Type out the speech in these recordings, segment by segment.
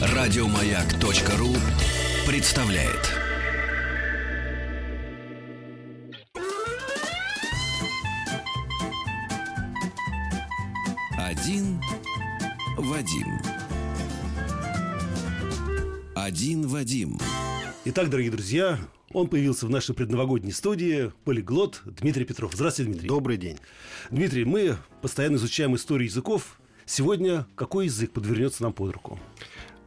Радиомаяк.ру представляет. Один Вадим. Один Вадим. Итак, дорогие друзья, он появился в нашей предновогодней студии, полиглот Дмитрий Петров. Здравствуйте, Дмитрий. Добрый день. Дмитрий, мы постоянно изучаем историю языков. Сегодня какой язык подвернется нам под руку?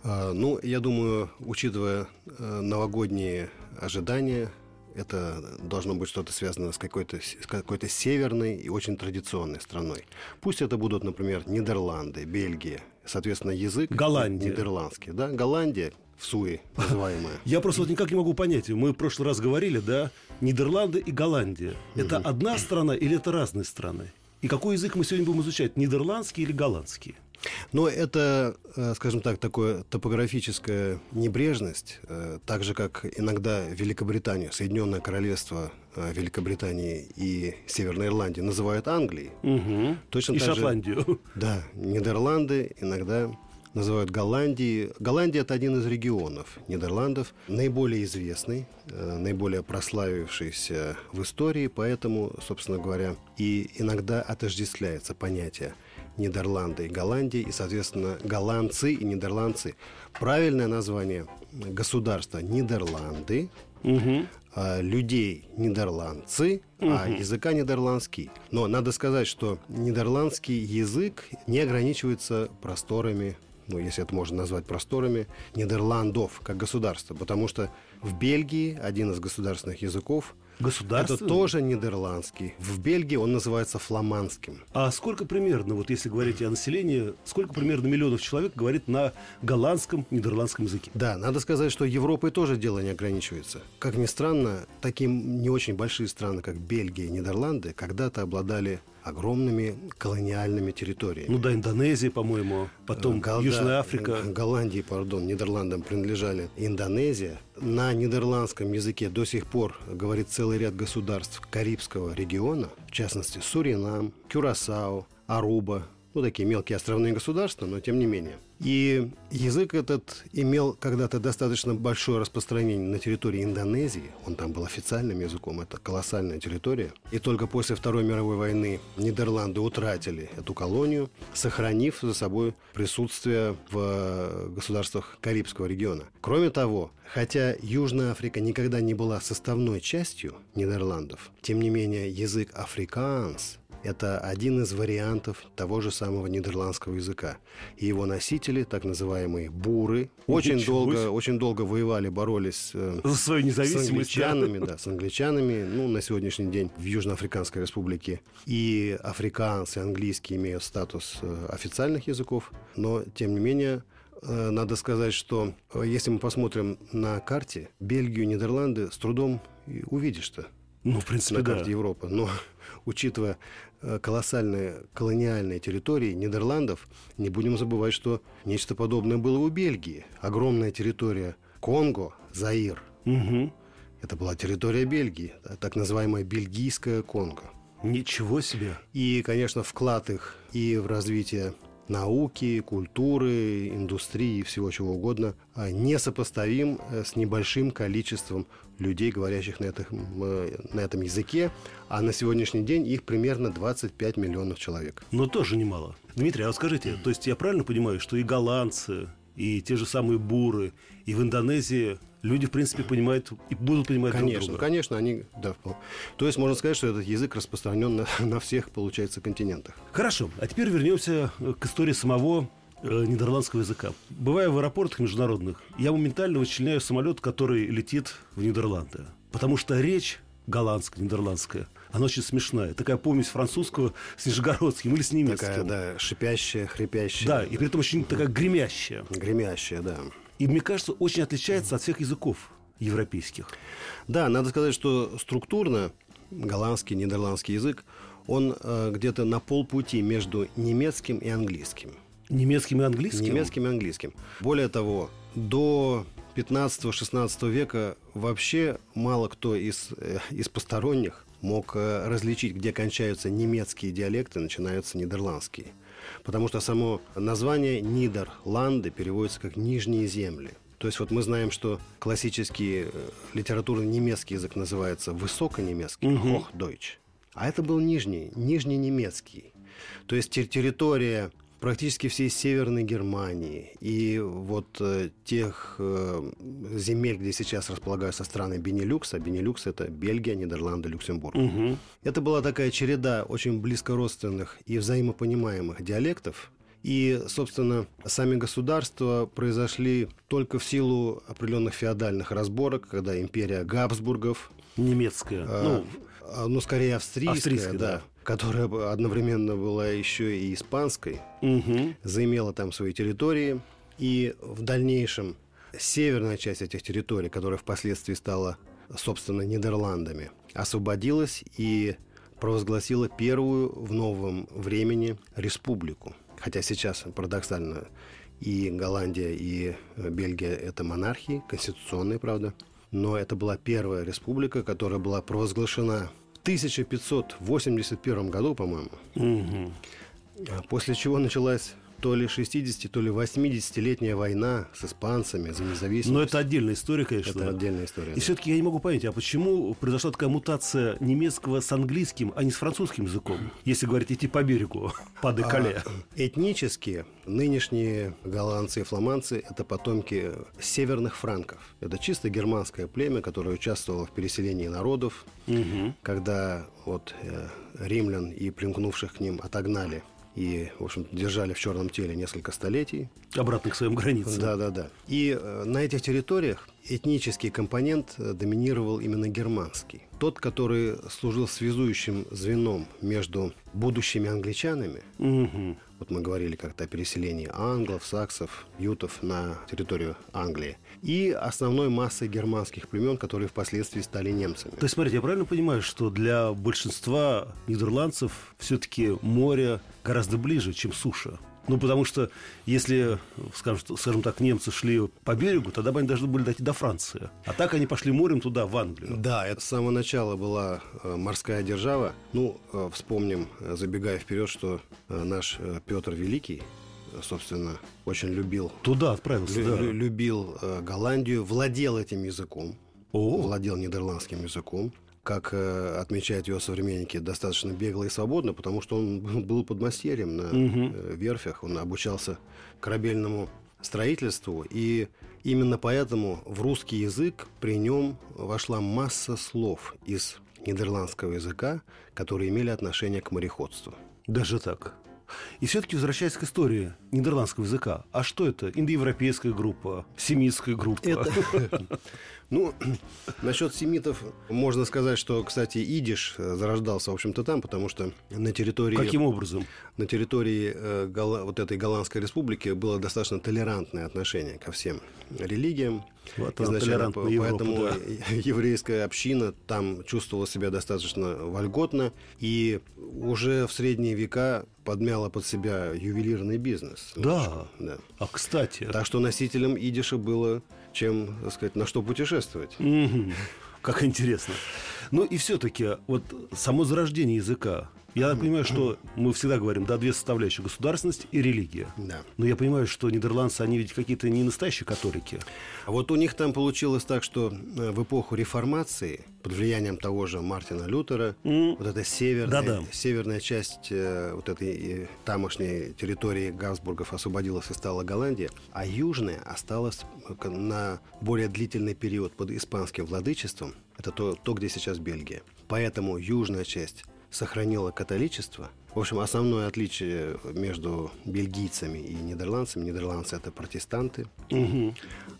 А, ну, я думаю, учитывая э, новогодние ожидания, это должно быть что-то связано с какой-то с какой-то северной и очень традиционной страной. Пусть это будут, например, Нидерланды, Бельгия, соответственно, язык Голландия. нидерландский, да, Голландия, в Суи называемая. Я просто вот никак не могу понять. Мы в прошлый раз говорили, да, Нидерланды и Голландия. Это одна страна или это разные страны? И какой язык мы сегодня будем изучать? Нидерландский или голландский? Но это, э, скажем так, такое топографическая небрежность, э, так же, как иногда Великобританию, Соединенное Королевство э, Великобритании и Северной Ирландии называют Англией. Угу. Точно и так же- Шотландию. Да, Нидерланды иногда называют Голландией. Голландия – это один из регионов Нидерландов, наиболее известный, э, наиболее прославившийся в истории, поэтому, собственно говоря, и иногда отождествляется понятие Нидерланды и Голландии, и, соответственно, голландцы и нидерландцы. Правильное название государства – Нидерланды, Угу. людей нидерландцы, а языка нидерландский. Но надо сказать, что нидерландский язык не ограничивается просторами, ну, если это можно назвать просторами, Нидерландов как государства, потому что в Бельгии один из государственных языков это Государство. тоже нидерландский. В Бельгии он называется фламандским. А сколько примерно, вот если говорить о населении, сколько примерно миллионов человек говорит на голландском, нидерландском языке? Да, надо сказать, что Европой тоже дело не ограничивается. Как ни странно, таким не очень большие страны, как Бельгия и Нидерланды, когда-то обладали огромными колониальными территориями. Ну да, Индонезия, по-моему, потом Гол- Южная Африка. э, Голландии, пардон, Нидерландам принадлежали Индонезия. На нидерландском языке до сих пор говорит целый ряд государств Карибского региона, в частности Суринам, Кюрасао, Аруба, ну, такие мелкие островные государства, но тем не менее. И язык этот имел когда-то достаточно большое распространение на территории Индонезии. Он там был официальным языком, это колоссальная территория. И только после Второй мировой войны Нидерланды утратили эту колонию, сохранив за собой присутствие в э, государствах Карибского региона. Кроме того, хотя Южная Африка никогда не была составной частью Нидерландов, тем не менее язык африкаанс это один из вариантов того же самого нидерландского языка. И его носители, так называемые буры, очень Ничего долго, себе. очень долго воевали, боролись э, За свою с независимость. да. англичанами, да, с англичанами, ну, на сегодняшний день в Южноафриканской республике. И африканцы, и английский имеют статус э, официальных языков, но, тем не менее, э, надо сказать, что э, если мы посмотрим на карте, Бельгию, Нидерланды с трудом увидишь-то Ну, в принципе, на да. карте Европы. Но учитывая э, колоссальные колониальные территории Нидерландов, не будем забывать, что нечто подобное было у Бельгии. Огромная территория Конго, Заир. Мгм. Это была территория Бельгии, да, так называемая бельгийская Конго. Ничего себе. И, конечно, вклад их и в развитие науки, культуры, индустрии и всего чего угодно а, несопоставим э, с небольшим количеством людей, говорящих на, этом, э, на этом языке, а на сегодняшний день их примерно 25 миллионов человек. Но тоже немало. Дмитрий, а скажите, то есть я правильно понимаю, что и голландцы, и те же самые буры, и в Индонезии люди, в принципе, понимают и будут понимать друг Конечно, друга? конечно, они, да, впол- То есть можно сказать, что этот язык распространен на, на всех, получается, континентах. Хорошо, а теперь вернемся э, к истории самого э, нидерландского языка. Бывая в аэропортах международных, я моментально вычленяю самолет, который летит в Нидерланды. Потому что речь голландская, нидерландская, она очень смешная. Такая помесь французского с нижегородским или с немецким. Такая, да, шипящая, хрипящая. Да, и при этом очень такая гремящая. Гремящая, да. И, мне кажется, очень отличается от всех языков европейских. Да, надо сказать, что структурно голландский, нидерландский язык, он э, где-то на полпути между немецким и английским. Немецким и английским? Немецким и английским. Более того, до 15-16 века вообще мало кто из, э, из посторонних мог э, различить, где кончаются немецкие диалекты, начинаются нидерландские. Потому что само название Нидерланды переводится как «нижние земли». То есть вот мы знаем, что классический э, литературный немецкий язык называется высоконемецкий, Мгм. Hochdeutsch. А это был нижний, нижний немецкий. То есть те- территория практически всей Северной Германии и вот э, тех э, земель, где сейчас располагаются страны Бенилюкса. Бенилюкс – это Бельгия, Нидерланды, Люксембург. Мгм. Это была такая череда очень близкородственных и взаимопонимаемых диалектов. И, собственно, сами государства произошли только в силу определенных феодальных разборок, когда империя Габсбургов, Немецкая. а, Ну, а, ну, скорее австрийская, Австрийская, да, да. Которая одновременно была еще и испанской, мгм. заимела там свои территории. И в дальнейшем северная часть этих территорий, которая впоследствии стала, собственно, Нидерландами, освободилась и провозгласила первую в новом времени республику. Хотя сейчас, парадоксально, и Голландия, и Бельгия – это монархии, конституционные, правда. Но это была первая республика, которая была провозглашена 1581 году, по-моему. А После чего началась то ли 60, то ли 80-летняя война с испанцами за независимость. Но это отдельная история, конечно. Это отдельная история. И да. все-таки я не могу понять, а почему произошла такая мутация немецкого с английским, а не с французским языком, если говорить идти по берегу, по декале? А, этнически нынешние голландцы и фламандцы – это потомки северных франков. Это чисто германское племя, которое участвовало в переселении народов, Мгм. когда вот э, римлян и примкнувших к ним отогнали и, в общем держали в черном теле несколько столетий. Обратно к своим границам. Да, да, да. И э, на этих территориях этнический компонент э, доминировал именно германский. Тот, который служил связующим звеном между будущими англичанами. Мгм. Вот мы говорили как-то о переселении англов, саксов, ютов на территорию Англии. И основной массой германских племен, которые впоследствии стали немцами. То есть, смотрите, я правильно понимаю, что для большинства нидерландцев все-таки море гораздо ближе, чем суша? Ну, потому что если, скажем, скажем так, немцы шли по берегу, тогда бы они должны были дойти до Франции. А так они пошли морем туда, в Англию. Да, это с самого начала была э, морская держава. Ну, э, вспомним, э, забегая вперед, что наш Петр Великий, собственно, очень любил, Туда отправился, лю- да. лю- любил Голландию, владел этим языком, О, владел нидерландским языком. Как э, отмечают его современники, достаточно бегло и свободно, потому что он был подмастерьем на э, верфях, он обучался корабельному строительству, и именно поэтому в русский язык при нем вошла масса слов из нидерландского языка, которые имели отношение к мореходству. даже так. И все-таки возвращаясь к истории нидерландского языка, а что это? Индоевропейская группа, семитская группа? Это, ну, насчет семитов можно сказать, что, кстати, идиш э, зарождался, в общем-то, там, потому что на территории... Каким образом? на территории э, Голла- вот этой голландской республики было достаточно толерантное отношение ко всем религиям. Вот она, Изначально, Европа, поэтому да. еврейская община там чувствовала себя достаточно вольготно и уже в средние века подмяла под себя ювелирный бизнес. Да. Да. А кстати, Так что носителям идиша было чем, так сказать, на что путешествовать. Мгм. Как интересно. Ну и все-таки вот само зарождение языка. Я понимаю, что мы всегда говорим, да, две составляющие – государственность и религия. Да. Но я понимаю, что нидерландцы, они ведь какие-то не настоящие католики. А вот у них там получилось так, что э, в эпоху реформации, под влиянием того же Мартина Лютера, М. вот эта северная, Да-да. северная часть э, вот этой э, тамошней территории Габсбургов освободилась и стала Голландия, а южная осталась э, на более длительный период под испанским владычеством. Это то, то, где сейчас Бельгия. Поэтому южная часть сохранила католичество. В общем, основное отличие между бельгийцами и нидерландцами. Нидерландцы – это протестанты, Мгм.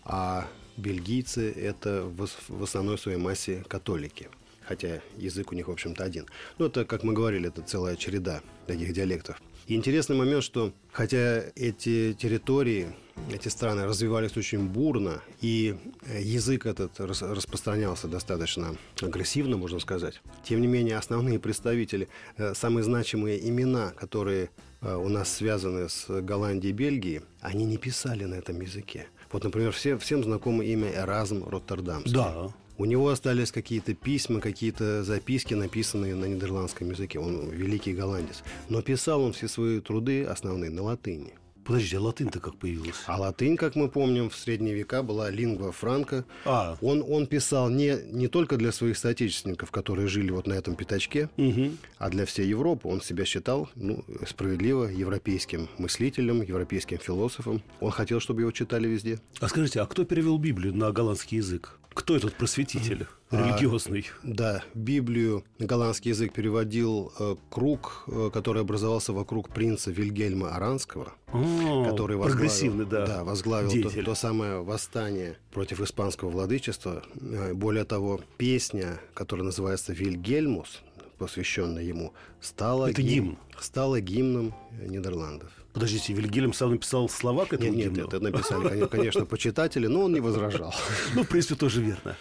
а бельгийцы – это в, ос- в основной своей массе католики. Хотя язык у них, в общем-то, один. Ну, это, как мы говорили, это целая череда таких диалектов. И интересный момент, что хотя эти территории, эти страны развивались очень бурно, и э, язык этот рас- распространялся достаточно агрессивно, можно сказать, тем не менее основные представители, э, самые значимые имена, которые э, у нас связаны с Голландией и Бельгией, они не писали на этом языке. Вот, например, все, всем знакомо имя Эразм Роттердамский. Да. У него остались какие-то письма, какие-то записки, написанные на нидерландском языке. Он великий голландец. Но писал он все свои труды основные на латыни. Подождите, а латынь-то как появилась? А латынь, как мы помним, в средние века была лингва франка. А. Он, он писал не, не только для своих соотечественников, которые жили вот на этом пятачке, Угу. а для всей Европы. Он себя считал ну, справедливо европейским мыслителем, европейским философом. Он хотел, чтобы его читали везде. А скажите, а кто перевел Библию на голландский язык? Кто этот просветитель А, религиозный? Да, Библию на голландский язык переводил э, круг, э, который образовался вокруг принца Вильгельма Аранского, О, который возглавил, прогрессивный, да, возглавил то, деятель. то самое восстание против испанского владычества. Э, Более того, песня, которая называется «Вильгельмус», посвященная ему, стала, Это гимн. стала гимном Нидерландов. Подождите, Вильгельм сам написал слова к этому Нет, нет, это написали, коне- конечно, почитатели, но он не возражал. Ну, в принципе, тоже верно.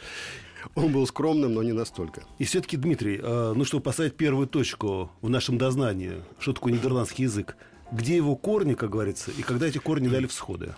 Он был скромным, но не настолько. И все-таки, Дмитрий, э, ну, чтобы поставить первую точку в нашем дознании, что такое нидерландский язык, где его корни, как говорится, и когда эти корни дали всходы?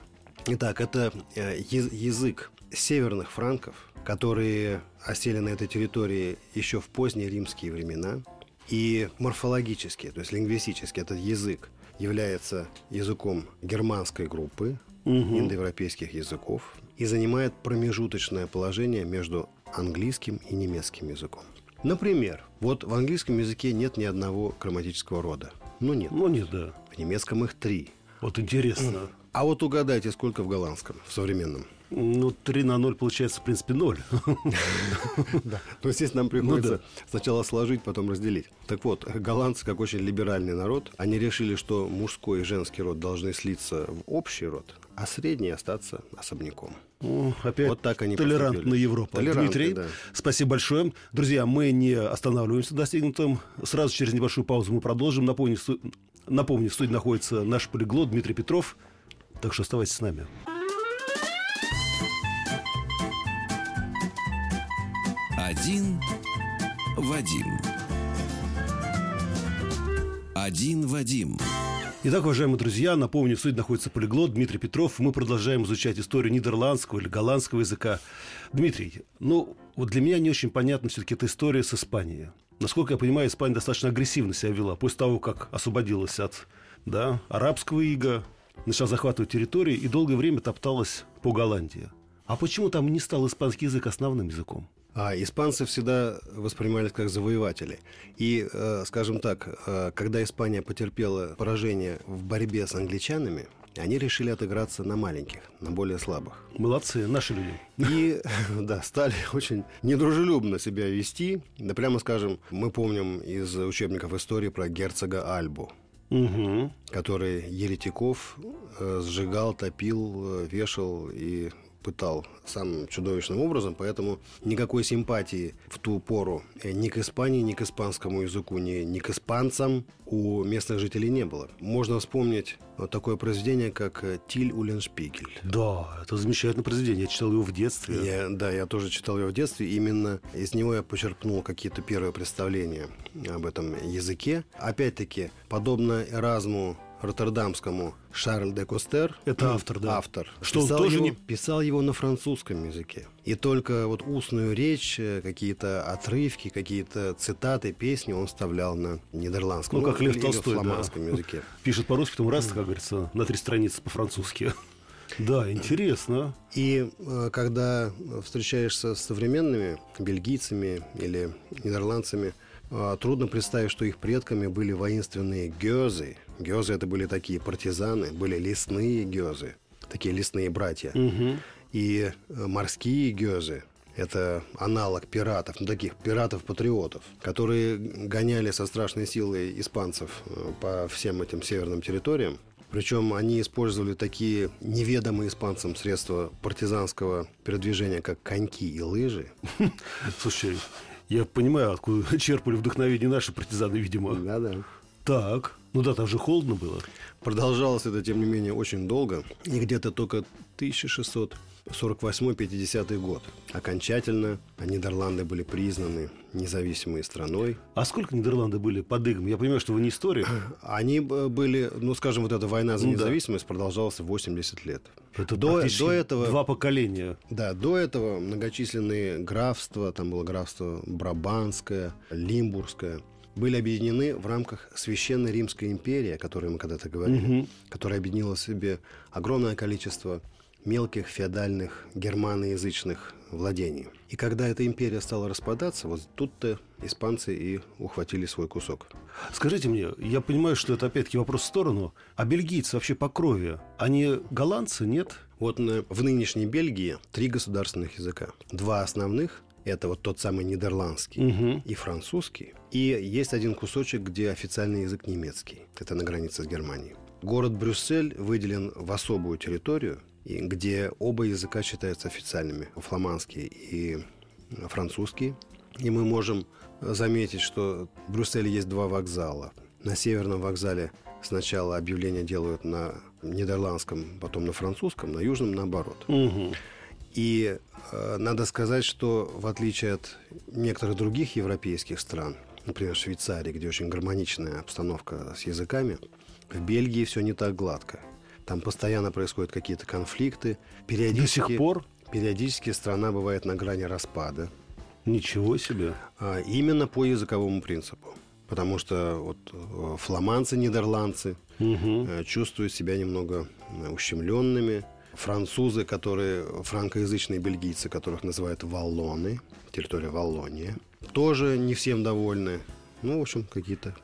Итак, это э, яз- язык северных франков, которые осели на этой территории еще в поздние римские времена. И морфологически, то есть лингвистически, этот язык является языком германской группы индоевропейских языков и занимает промежуточное положение между английским и немецким языком. Например, вот в английском языке нет ни одного грамматического рода. Ну нет. Ну, нет, да. В немецком их три. Вот интересно. А вот угадайте, сколько в голландском, в современном. Ну, 3 на 0 получается, в принципе, 0. Но здесь нам приходится Ну да. сначала сложить, потом разделить. Так вот, голландцы, как очень либеральный народ, они решили, что мужской и женский род должны слиться в общий род, а средний остаться особняком. Ну, Опять Вот так они толерантная. Европа. Дмитрий, да. спасибо большое. Друзья, мы не останавливаемся на достигнутом. Сразу через небольшую паузу мы продолжим. Напомню, напомню, в студии находится наш полиглот Дмитрий Петров. Так что оставайтесь с нами. Один Вадим. Один Вадим. Итак, уважаемые друзья, напомню, в студии находится полиглот Дмитрий Петров. Мы продолжаем изучать историю нидерландского или голландского языка. Дмитрий, ну, вот для меня не очень понятна все-таки эта история с Испанией. Насколько я понимаю, Испания достаточно агрессивно себя вела после того, как освободилась от да, арабского ига, начала захватывать территории и долгое время топталась по Голландии. А почему там не стал испанский язык основным языком? А испанцы всегда воспринимались как завоеватели. И, э, скажем так, э, когда Испания потерпела поражение в борьбе с англичанами, они решили отыграться на маленьких, на более слабых. Молодцы, наши люди. И, да, стали очень недружелюбно себя вести. Да, прямо скажем, мы помним из учебников истории про герцога Альбу, Угу. который еретиков э, сжигал, топил, э, вешал и пытал самым чудовищным образом, поэтому никакой симпатии в ту пору э, ни к Испании, ни к испанскому языку, ни, ни к испанцам у местных жителей не было. Можно вспомнить вот такое произведение, как э, «Тиль Уленшпигель». Да, это замечательное произведение. Я читал его в детстве. Я, да, я тоже читал его в детстве. Именно из него я почерпнул какие-то первые представления об этом языке. Опять-таки, подобно Эразму Роттердамскому Шарль де Костер. Это автор, да. Автор. Что он писал тоже его, не- писал его на французском языке. И только вот устную речь, э, какие-то отрывки, какие-то цитаты, песни он вставлял на нидерландском. Ну, как Лев Толстой, да. фламандском языке. Пишет по-русски, потом раз, как говорится, на три страницы по-французски. Да, интересно. И э, когда встречаешься с современными бельгийцами или нидерландцами, трудно представить, что их предками были воинственные гёзы. Гёзы это были такие партизаны, были лесные гёзы, такие лесные братья. И э, морские гёзы это аналог пиратов, ну, таких пиратов-патриотов, которые гоняли со страшной силой испанцев э, по всем этим северным территориям. Причем они использовали такие неведомые испанцам средства партизанского передвижения, как коньки и лыжи. Слушай, я понимаю, откуда черпали вдохновение наши партизаны, видимо. Да-да. Так, Ну да, там же холодно было. Продолжалось это, тем не менее, очень долго. И где-то только 1648-50 год. Окончательно Нидерланды были признаны независимой страной. А сколько Нидерланды были под игом? Я понимаю, что вы не историк. Они б- были, ну, скажем, вот эта война за Ну да. независимость продолжалась 80 лет. Это До- до этого- два поколения. Да, до этого многочисленные графства, там было графство Брабанское, Лимбургское, были объединены в рамках Священной Римской империи, о которой мы когда-то говорили, которая объединила в себе огромное количество мелких феодальных германоязычных владений. И когда эта империя стала распадаться, вот тут-то испанцы и ухватили свой кусок. Скажите мне, я понимаю, что это опять-таки вопрос в сторону. А бельгийцы вообще по крови, они голландцы, нет? Вот в нынешней Бельгии три государственных языка. Два основных – это вот тот самый нидерландский Мгм. и французский. И есть один кусочек, где официальный язык немецкий. Это на границе с Германией. Город Брюссель выделен в особую территорию, и где оба языка считаются официальными. Фламандский и французский. И мы можем заметить, что в Брюсселе есть два вокзала. На северном вокзале сначала объявления делают на нидерландском, потом на французском, на южном наоборот. Мгм. И э, надо сказать, что в отличие от некоторых других европейских стран, например, Швейцарии, где очень гармоничная обстановка с языками, в Бельгии все не так гладко. Там постоянно происходят какие-то конфликты. До Периодически, сих пор? периодически страна бывает на грани распада. Ничего себе. А, Именно по языковому принципу. Потому что вот э, фламандцы, нидерландцы э, чувствуют себя немного э, ущемленными. Французы, которые франкоязычные бельгийцы, которых называют валлоны, территория Валлония, тоже не всем довольны. Ну, в общем, какие-то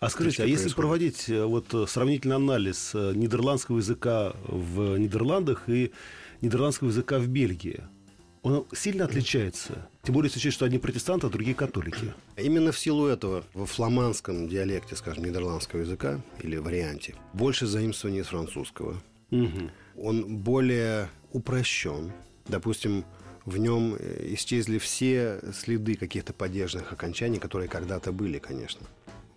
А скажите, а если происходят. проводить э, вот э, сравнительный анализ э, нидерландского языка в Нидерландах и нидерландского языка в Бельгии, он сильно отличается? Тем более, если учесть, что одни протестанты, а другие католики. Именно в силу этого во фламандском диалекте, скажем, нидерландского языка или варианте больше заимствований из французского. Мгм. Он более упрощен. Допустим, в нем исчезли все следы каких-то поддержанных окончаний, которые когда-то были, конечно.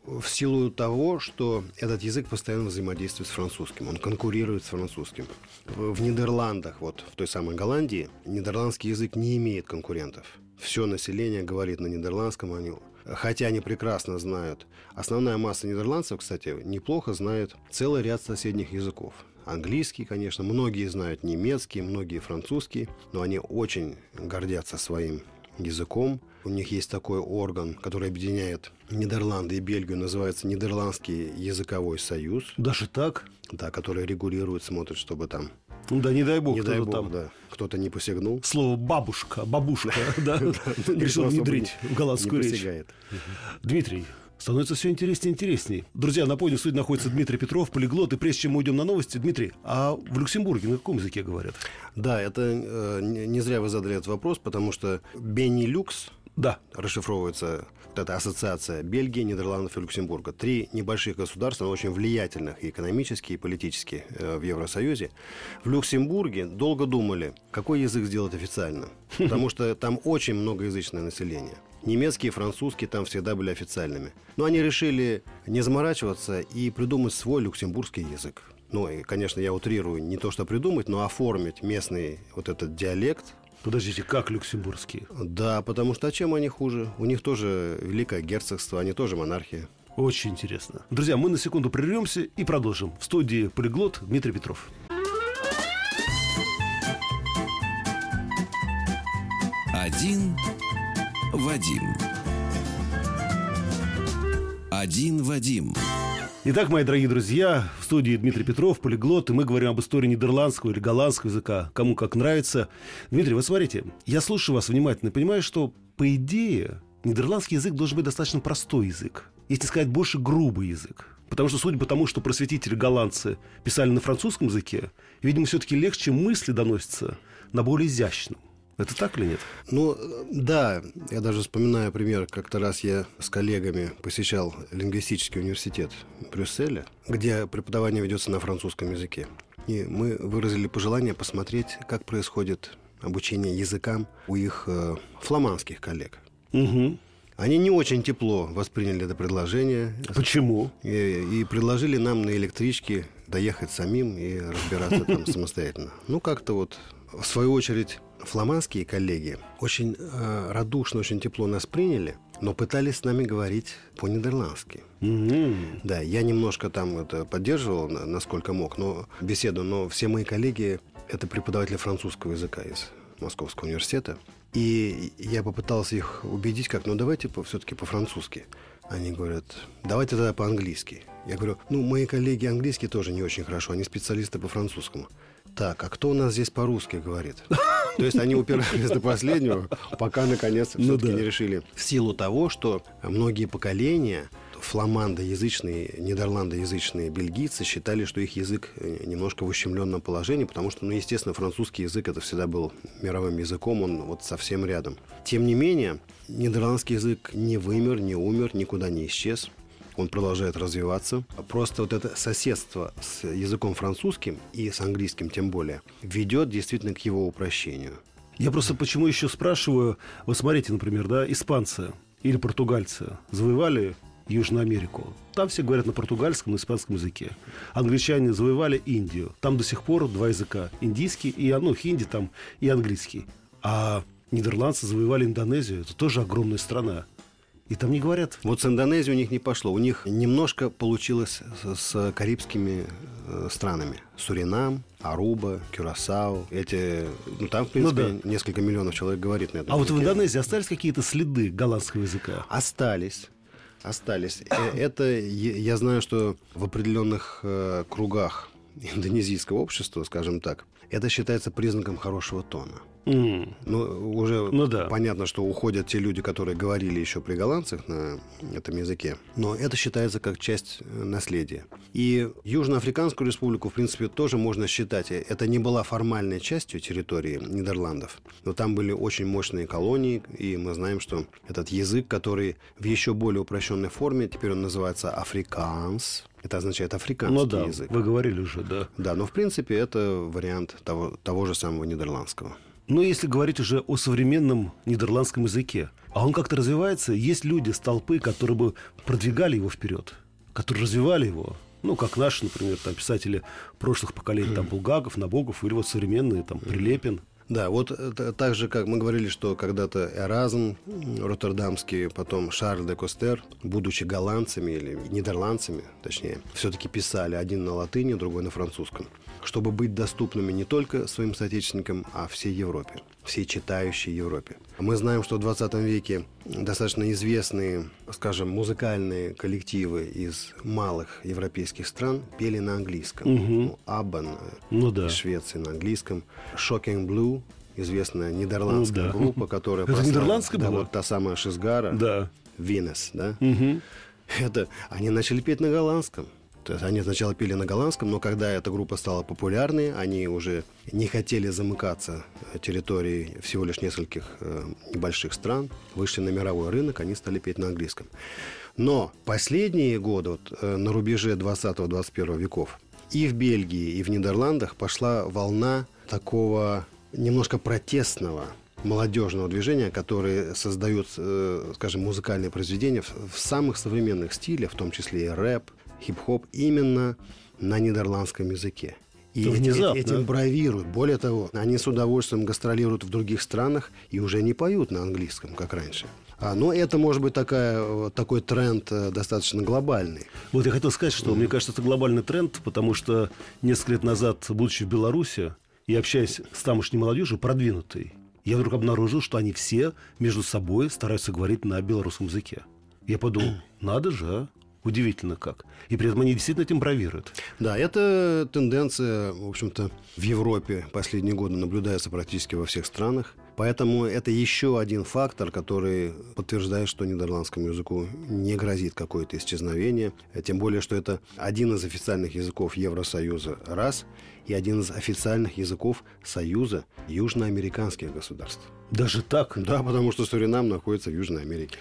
В силу того, что этот язык постоянно взаимодействует с французским, он конкурирует с французским. В, Нидерландах, вот в той самой Голландии, нидерландский язык не имеет конкурентов. Все население говорит на нидерландском, они Хотя они прекрасно знают. Основная масса нидерландцев, кстати, неплохо знает целый ряд соседних языков. Английский, конечно, многие знают немецкий, многие французский, но они очень гордятся своим языком. У них есть такой орган, который объединяет Нидерланды и Бельгию, называется Нидерландский языковой союз, Даже так? да, который регулирует, смотрит, чтобы там, Ну да, не дай бог, не дай бог, там да, кто-то не посягнул. слово бабушка, бабушка, да, решил внедрить не- в голландскую речь. Дмитрий, становится все интереснее и интереснее. Друзья, напомню, в студии находится Дмитрий Петров, полиглот. И прежде чем мы уйдем на новости, Дмитрий, а в Люксембурге на каком языке говорят? Да, это э, не зря вы задали этот вопрос, потому что Бенилюкс Да. расшифровывается вот эта ассоциация Бельгии, Нидерландов и Люксембурга. Три небольших государства, но очень влиятельных и экономически, и политически э, в Евросоюзе. В Люксембурге долго думали, какой язык сделать официально. Потому что там очень многоязычное население. Немецкий и французский там всегда были официальными. Но они решили не заморачиваться и придумать свой люксембургский язык. Ну, и, конечно, я утрирую, не то что придумать, но оформить местный вот этот диалект, Подождите, как люксембургские? да, потому что а чем они хуже? У них тоже великое герцогство, они тоже монархия. Очень интересно. Друзья, мы на секунду прервемся и продолжим. В студии полиглот Дмитрий Петров. Один Вадим. Один Вадим. Итак, мои дорогие друзья, в студии Дмитрий Петров, полиглот, и мы говорим об истории нидерландского или голландского языка, кому как нравится. Дмитрий, вы смотрите, я слушаю вас внимательно и понимаю, что, по идее, нидерландский язык должен быть достаточно простой язык, если сказать больше грубый язык. Потому что, судя по тому, что просветители голландцы писали на французском языке, видимо, все-таки легче мысли доносятся на более изящном. Это так или нет? Ну, да, я даже вспоминаю пример, как-то раз я с коллегами посещал лингвистический университет Брюсселя, где преподавание ведется на французском языке. И мы выразили пожелание посмотреть, как происходит обучение языкам у их э, фламандских коллег. Угу. Они не очень тепло восприняли это предложение. Почему? И, и предложили нам на электричке доехать самим и разбираться там самостоятельно. Ну, как-то вот, в свою очередь, фламандские коллеги очень э, радушно, очень тепло нас приняли, но пытались с нами говорить по-нидерландски. М-м. Да, я немножко там это поддерживал, на- насколько мог, но беседу, но все мои коллеги это преподаватели французского языка из Московского университета. И я попытался их убедить, как, ну давайте все-таки по-французски. Они говорят, давайте тогда по-английски. Я говорю, ну, мои коллеги английский тоже не очень хорошо, они специалисты по французскому. Так, а кто у нас здесь по-русски говорит? То есть они упирались до последнего, пока наконец Ну все-таки да. не решили. В силу того, что многие поколения фламандоязычные, нидерландоязычные бельгийцы считали, что их язык э, немножко в ущемленном положении, потому что, ну, естественно, французский язык это всегда был мировым языком, он вот совсем рядом. Тем не менее, нидерландский язык не вымер, не умер, никуда не исчез. Он продолжает развиваться. Просто вот это соседство с языком французским и с английским тем более ведет действительно к его упрощению. Я просто почему еще спрашиваю, вот смотрите, например, да, испанцы или португальцы завоевали Южную Америку. Там все говорят на португальском, на испанском языке. Англичане завоевали Индию. Там до сих пор два языка. Индийский и, ну, хинди там и английский. А нидерландцы завоевали Индонезию. Это тоже огромная страна. И там не говорят. Вот с Индонезией у них не пошло. У них немножко получилось с, с карибскими э, странами. Суринам, Аруба, Кюрасао. Эти, ну там, в принципе, несколько миллионов человек говорит на этом А вот в языке. Индонезии остались какие-то следы голландского языка? Остались. Остались. Э, Это я знаю, что в определенных э, кругах индонезийского общества, скажем так, это считается признаком хорошего тона. М. Ну, уже Ну да. понятно, что уходят те люди, которые говорили еще при голландцах на этом языке. Но это считается как часть э, наследия. И Южноафриканскую республику, в принципе, тоже можно считать. э, Это не была формальной частью территории Нидерландов. Но там были очень мощные колонии, и мы знаем, что этот язык, который в еще более упрощенной форме, теперь он называется африканс. Это означает африканский Ну да, язык. вы говорили уже, да. Да, но в принципе это вариант того, того же самого нидерландского. Но если говорить уже о современном нидерландском языке, а он как-то развивается, есть люди с толпы, которые бы продвигали его вперед, которые развивали его. Ну, как наши, например, там, писатели прошлых поколений, там, Булгаков, Набоков, или вот современные, там, Прилепин. Да, вот это так же, как мы говорили, что когда-то Эразм роттердамский, потом Шарль де Костер, будучи голландцами или нидерландцами, точнее, все-таки писали один на латыни, другой на французском, чтобы быть доступными не только своим соотечественникам, а всей Европе, всей читающей Европе. Мы знаем, что в 20 веке достаточно известные, скажем, музыкальные коллективы из малых европейских стран пели на английском. Ну, Аббан, э, Ну да. из Швеции на английском. Shocking Blue, известная нидерландская Ну да. группа, которая... Это прославила- нидерландская да, была? вот та самая Шизгара. Да. Винес, да? Мгм. Это они начали петь на голландском. То есть они сначала пели на голландском, но когда эта группа стала популярной, они уже не хотели замыкаться территорией всего лишь нескольких э, небольших стран, вышли на мировой рынок, они стали петь на английском. Но последние годы, вот, э, на рубеже 20-21 веков, и в Бельгии, и в Нидерландах пошла волна такого немножко протестного молодежного движения, которые создают, э, скажем, музыкальные произведения в самых современных стилях, в том числе и рэп, хип-хоп, именно на нидерландском языке. И внезапно. этим бравируют. Более того, они с удовольствием гастролируют в других странах и уже не поют на английском, как раньше. А, но это может быть такая, э, такой тренд э, достаточно глобальный. Вот я хотел сказать, что мне кажется, это глобальный тренд, потому что несколько лет назад, будучи в Беларуси и общаясь с тамошней молодежью, продвинутой, я вдруг обнаружил, что они все между собой стараются говорить на белорусском языке. Я подумал, надо же, а? Удивительно как. И при этом они действительно этим бравируют. Да, эта тенденция, в общем-то, в Европе последние годы наблюдается практически во всех странах. Поэтому это еще один фактор, который подтверждает, что нидерландскому языку не грозит какое-то исчезновение. Тем более, что это один из официальных языков Евросоюза – раз, и один из официальных языков Союза южноамериканских государств. Даже так? Да, потому что Суринам находится в Южной Америке.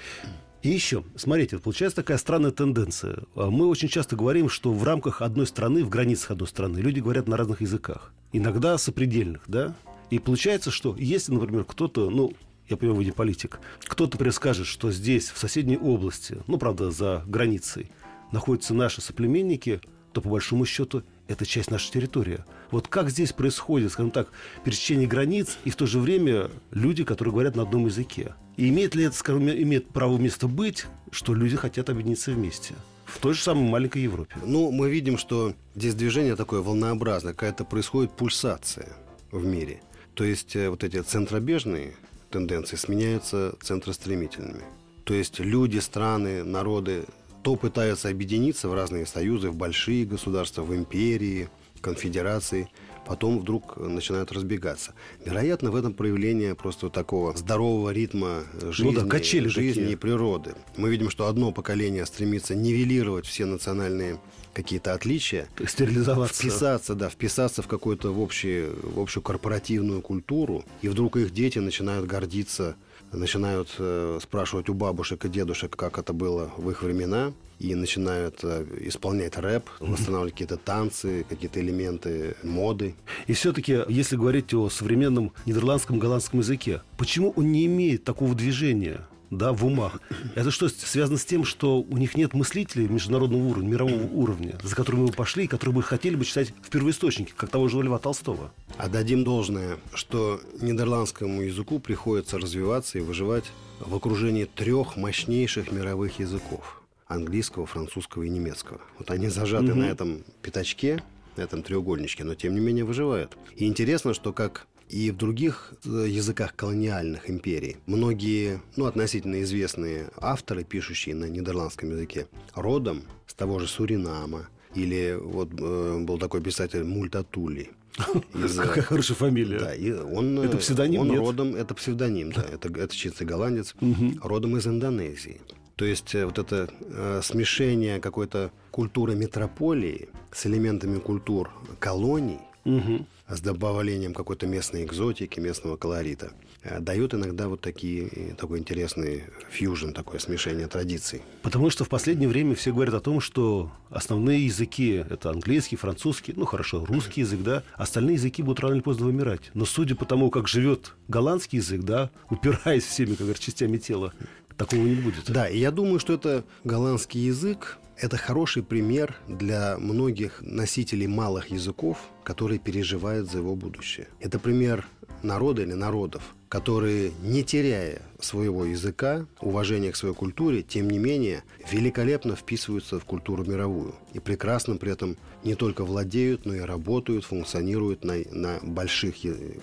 И еще, смотрите, получается такая странная тенденция. А Мы очень часто говорим, что в рамках одной страны, в границах одной страны, люди говорят на разных языках. Иногда сопредельных, да? И получается, что если, например, кто-то, ну, я понимаю, вы не политик, кто-то предскажет, что здесь, в соседней области, ну, правда, за границей, находятся наши соплеменники, то, по большому счету, это часть нашей территории. Вот как здесь происходит, скажем так, пересечение границ и в то же время люди, которые говорят на одном языке? И имеет ли это, скажем, имеет право место быть, что люди хотят объединиться вместе? В той же самой маленькой Европе. Ну, мы видим, что здесь движение такое волнообразное, какая-то происходит пульсация в мире. То есть э, вот эти центробежные тенденции сменяются центростремительными. То есть люди, страны, народы то пытаются объединиться в разные союзы, в большие государства, в империи, конфедерации, потом вдруг начинают разбегаться. Вероятно, в этом проявление просто такого здорового ритма жизни, ну да, качели жизни такие. и природы. Мы видим, что одно поколение стремится нивелировать все национальные какие-то отличия, Стерилизоваться. вписаться, да, вписаться в какую-то в общую корпоративную культуру, и вдруг их дети начинают гордиться, начинают э, спрашивать у бабушек и дедушек, как это было в их времена, и начинают э, исполнять рэп, восстанавливать какие-то танцы, какие-то элементы моды. И все-таки, если говорить о современном нидерландском голландском языке, почему он не имеет такого движения? Да, в умах. Это что, связано с тем, что у них нет мыслителей международного уровня, мирового уровня, за которыми мы пошли, и которые бы хотели бы читать в первоисточнике, как того же Льва Толстого? Отдадим должное, что нидерландскому языку приходится развиваться и выживать в окружении трех мощнейших мировых языков – английского, французского и немецкого. Вот они зажаты на этом пятачке, на этом треугольничке, но тем не менее выживают. И интересно, что как и в других э, языках колониальных империй многие, ну, относительно известные авторы, пишущие на нидерландском языке, родом с того же Суринама, или вот э, был такой писатель Мультатули. Какая хорошая фамилия. да, и он, Это э, псевдоним, Он нет? родом, это псевдоним, да, это, это чистый голландец, родом из Индонезии. То есть э, вот это э, смешение какой-то культуры метрополии с элементами культур колоний, Мгм. С добавлением какой-то местной экзотики, местного колорита, э, дает иногда вот такие, э, такой интересный фьюжн, такое смешение традиций. Потому что в последнее время все говорят о том, что основные языки – это английский, французский, ну хорошо, русский язык, да, остальные языки будут рано или поздно вымирать. Но судя по тому, как живет голландский язык, да, упираясь всеми, как говорят, частями тела, такого не будет. Да, и я думаю, что это голландский язык, это хороший пример для многих носителей малых языков, которые переживают за его будущее. Это пример народа или народов, которые, не теряя своего языка, уважения к своей культуре, тем не менее, великолепно вписываются в культуру мировую. И прекрасно при этом не только владеют, но и работают, функционируют на, на больших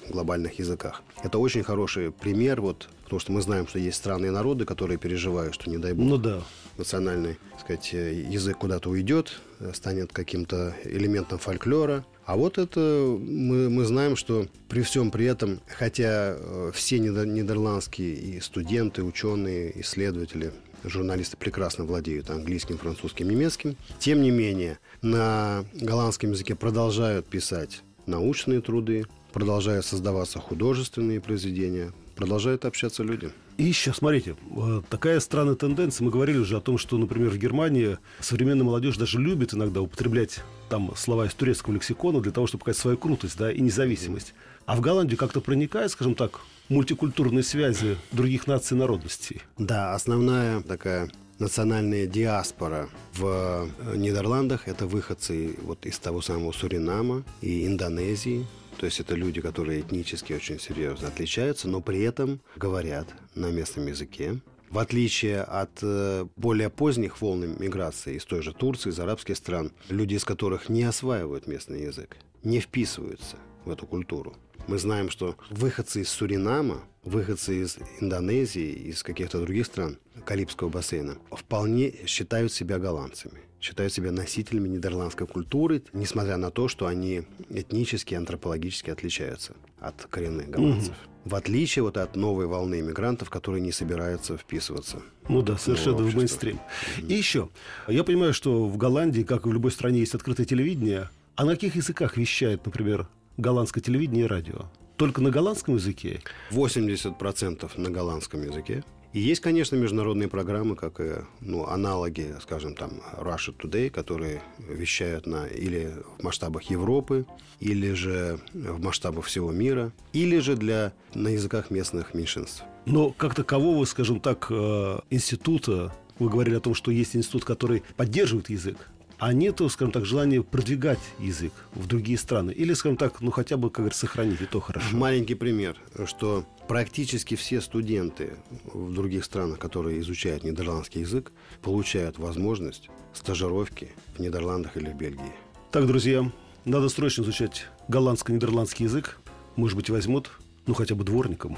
глобальных языках. Это очень хороший пример, вот, потому что мы знаем, что есть страны и народы, которые переживают, что, не дай бог, Ну да. национальный так сказать, язык куда-то уйдет, э, станет каким-то элементом фольклора. А вот это мы, мы знаем, что при всем при этом, хотя э, все нидер- нидерландские и студенты, ученые, исследователи, журналисты прекрасно владеют английским, французским, немецким, тем не менее на голландском языке продолжают писать научные труды, продолжают создаваться художественные произведения, продолжают общаться люди. И еще, смотрите, э, такая странная тенденция. Мы говорили уже о том, что, например, в Германии современная молодежь даже любит иногда употреблять там слова из турецкого лексикона для того, чтобы показать свою крутость да, и независимость. А в Голландию как-то проникает, скажем так, мультикультурные связи других наций и народностей. Да, основная такая национальная диаспора в э, Нидерландах – это выходцы вот из того самого Суринама и Индонезии. То есть это люди, которые этнически очень серьезно отличаются, но при этом говорят на местном языке. В отличие от э, более поздних волн миграции из той же Турции, из арабских стран, люди из которых не осваивают местный язык, не вписываются в эту культуру. Мы знаем, что выходцы из Суринама, выходцы из Индонезии, из каких-то других стран Карибского бассейна, вполне считают себя голландцами, считают себя носителями нидерландской культуры, несмотря на то, что они этнически, антропологически отличаются от коренных голландцев. В отличие вот от новой волны иммигрантов, которые не собираются вписываться. Ну да, совершенно в мейнстрим. И еще, я понимаю, что в Голландии, как и в любой стране, есть открытое телевидение. А на каких языках вещает, например, голландское телевидение и радио? Только на голландском языке? 80% на голландском языке И есть, конечно, международные программы, как ну, аналоги, скажем, там, Russia Today, которые вещают на или в масштабах Европы, или же в масштабах всего мира, или же для, на языках местных меньшинств. Но как такового, скажем так, э, института, вы говорили о том, что есть институт, который поддерживает язык, а нету, скажем так, желания продвигать язык в другие страны? Или, скажем так, ну хотя бы, как говорится, сохранить, и то хорошо? Маленький пример, что практически все студенты в других странах, которые изучают нидерландский язык, получают возможность стажировки в Нидерландах или в Бельгии. Так, друзья, надо срочно изучать голландско-нидерландский язык. Может быть, возьмут ну, хотя бы дворником.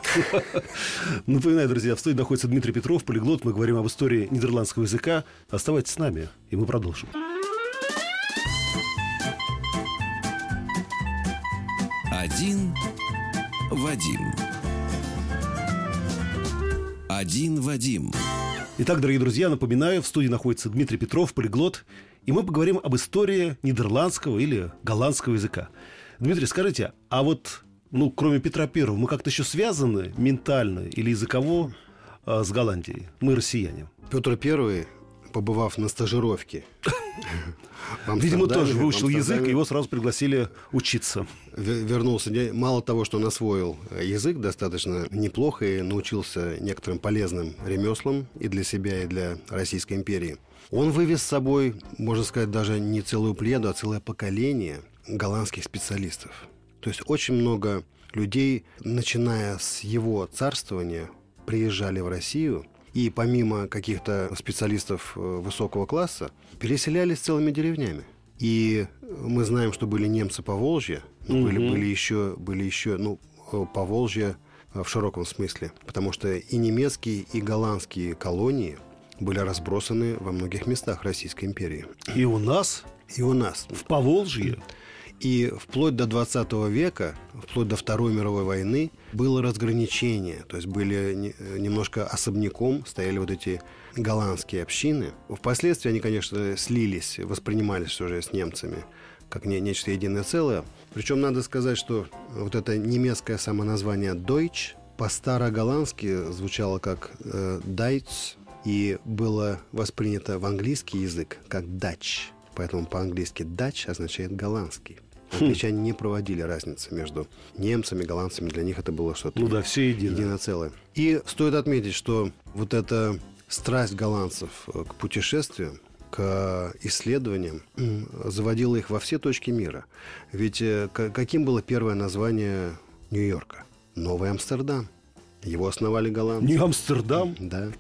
Напоминаю, друзья, в студии находится Дмитрий Петров, полиглот. Мы говорим об истории нидерландского языка. Оставайтесь с нами, и мы продолжим. Один Вадим. Один Вадим. Итак, дорогие друзья, напоминаю, в студии находится Дмитрий Петров, полиглот, и мы поговорим об истории нидерландского или голландского языка. Дмитрий, скажите, а вот, ну, кроме Петра Первого, мы как-то еще связаны ментально или языково э, с Голландией? Мы россияне. Петр Первый, побывав на стажировке Видимо, тоже выучил язык, и его сразу пригласили учиться. Вернулся. Мало того, что он освоил язык достаточно неплохо и научился некоторым полезным ремеслам и для себя, и для Российской империи. Он вывез с собой, можно сказать, даже не целую пледу, а целое поколение голландских специалистов. То есть очень много людей, начиная с его царствования, приезжали в Россию – и помимо каких-то специалистов э, высокого класса, переселялись целыми деревнями. И мы знаем, что были немцы по Волжье, но угу. были, были еще, были еще, ну, э, по Волжье э, в широком смысле, потому что и немецкие, и голландские колонии были разбросаны во многих местах Российской империи. И у нас? И у нас. В Поволжье? И вплоть до 20 века, вплоть до Второй мировой войны, было разграничение. То есть были немножко особняком, стояли вот эти голландские общины. Впоследствии они, конечно, слились, воспринимались уже с немцами как не, нечто единое целое. Причем надо сказать, что вот это немецкое самоназвание Deutsch по-старо-голландски звучало как э, Deutsch и было воспринято в английский язык как Dutch. Поэтому по-английски Dutch означает голландский. Англичане не проводили разницы между немцами, голландцами. Для них это было что-то ну да, все едино. единое целое. И стоит отметить, что вот эта страсть голландцев э, к путешествиям, к исследованиям заводила их во все точки мира. Ведь э, каким было первое название Нью-Йорка? Новый Амстердам. Его основали голландцы. Не Амстердам? Да.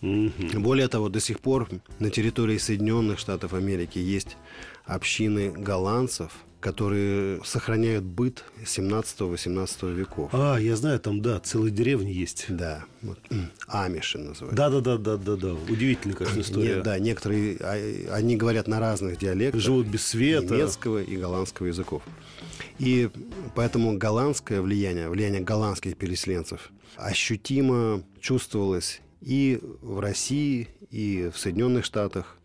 Угу. Более того, до сих пор на территории Соединенных Штатов Америки есть общины голландцев, которые сохраняют быт 17-18 веков. А, я знаю, там, да, целые деревни есть. Да, вот. Амиши называют. Да, да, да, да, да, да. Удивительная, конечно, история. Не, да, некоторые, а, они говорят на разных диалектах. Живут без света. Немецкого и голландского языков. И поэтому голландское влияние, влияние голландских переселенцев ощутимо чувствовалось и в России, и в Соединенных Штатах,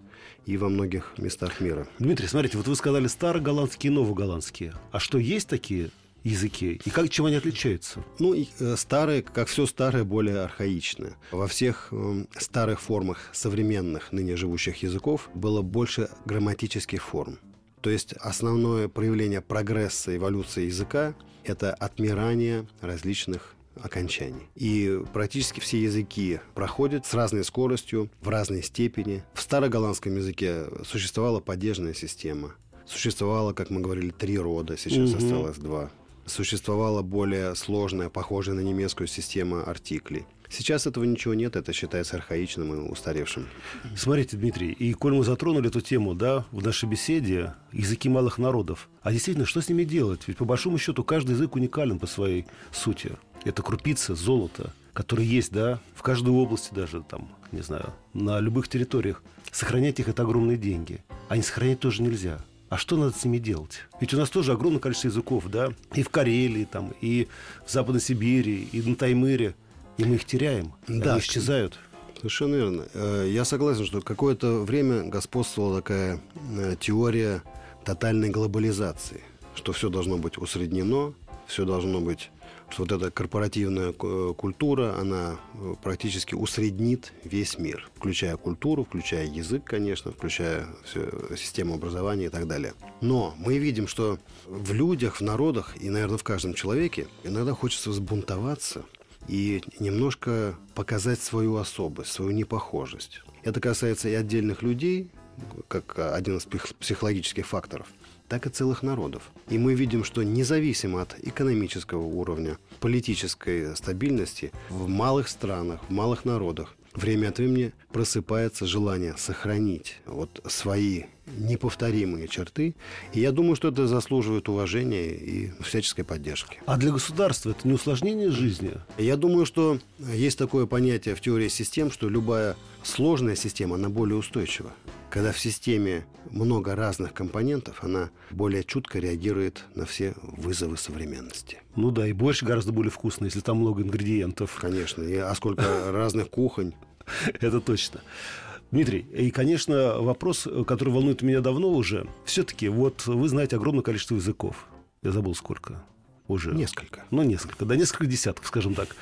и во многих местах мира. Дмитрий, смотрите, вот вы сказали староголландские и новоголландские. А что, есть такие языки? И как, чем они отличаются? Ну, э, старые, как все старое, более архаичны. Во всех э, старых формах современных ныне живущих языков было больше грамматических форм. То есть основное проявление прогресса, эволюции языка – это отмирание различных окончаний. И практически все языки проходят с разной скоростью, в разной степени. В староголландском языке существовала падежная система. Существовало, как мы говорили, три рода, сейчас угу. осталось два. Существовала более сложная, похожая на немецкую система артиклей. Сейчас этого ничего нет, это считается архаичным и устаревшим. Смотрите, Дмитрий, и коль мы затронули эту тему, да, в нашей беседе, языки малых народов, а действительно, что с ними делать? Ведь по большому счету каждый язык уникален по своей сути. Это крупица золота, которая есть, да, в каждой области даже, там, не знаю, на любых территориях. Сохранять их – это огромные деньги. А не сохранять тоже нельзя. А что надо с ними делать? Ведь у нас тоже огромное количество языков, да, и в Карелии, там, и в Западной Сибири, и на Таймыре – и мы их теряем, да, они исчезают. Совершенно верно. Э, я согласен, что какое-то время господствовала такая э, теория тотальной глобализации, что все должно быть усреднено, все должно быть вот эта корпоративная культура, она э, практически усреднит весь мир, включая культуру, включая язык, конечно, включая всю систему образования и так далее. Но мы видим, что в людях, в народах и, наверное, в каждом человеке иногда хочется взбунтоваться и немножко показать свою особость, свою непохожесть. Это касается и отдельных людей, как один из психологических факторов, так и целых народов. И мы видим, что независимо от экономического уровня, политической стабильности, в малых странах, в малых народах время от времени просыпается желание сохранить вот свои неповторимые черты. И я думаю, что это заслуживает уважения и всяческой поддержки. А для государства это не усложнение жизни? Я думаю, что есть такое понятие в теории систем, что любая сложная система, она более устойчива. Когда в системе много разных компонентов, она более чутко реагирует на все вызовы современности. Ну да, и больше гораздо более вкусно, если там много ингредиентов. Конечно, и, а сколько разных кухонь. Это точно. Дмитрий, и, конечно, вопрос, который волнует меня давно уже. Все-таки, вот вы знаете огромное количество языков. Я забыл сколько уже. Несколько. Ну, несколько, да, несколько десятков, скажем так.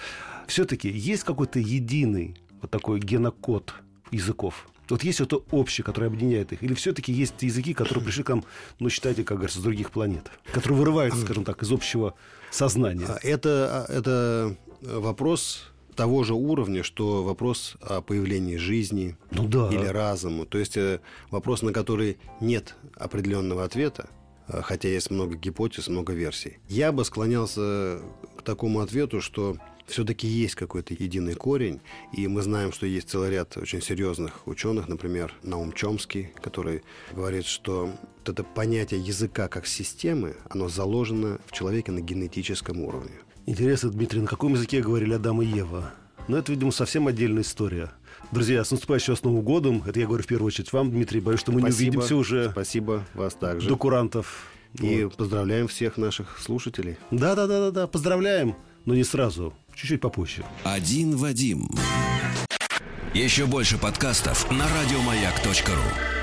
Все-таки есть какой-то единый вот такой генокод языков? Вот есть что-то общее, которое объединяет их? Или все-таки есть языки, которые пришли к нам, ну, считайте, как говорится, с других планет? Которые вырываются, скажем так, из общего сознания? А это, а, это вопрос того же уровня, что вопрос о появлении жизни ну, да. или разума. То есть э, вопрос, на который нет определенного ответа, э, хотя есть много гипотез, много версий. Я бы склонялся к такому ответу, что все-таки есть какой-то единый корень, и мы знаем, что есть целый ряд очень серьезных ученых, например, Наум Чомский, который говорит, что вот это понятие языка как системы, оно заложено в человеке на генетическом уровне. Интересно, Дмитрий, на каком языке говорили Адам и Ева? Но ну, это, видимо, совсем отдельная история. Друзья, с наступающим с Новым годом. Это я говорю в первую очередь вам, Дмитрий. Боюсь, что мы Спасибо. не увидимся уже. Спасибо вас также. До курантов. И вот. поздравляем всех наших слушателей. Да, да, да, да, да, поздравляем, но не сразу, чуть-чуть попозже. Один Вадим. Еще больше подкастов на радиомаяк.ру.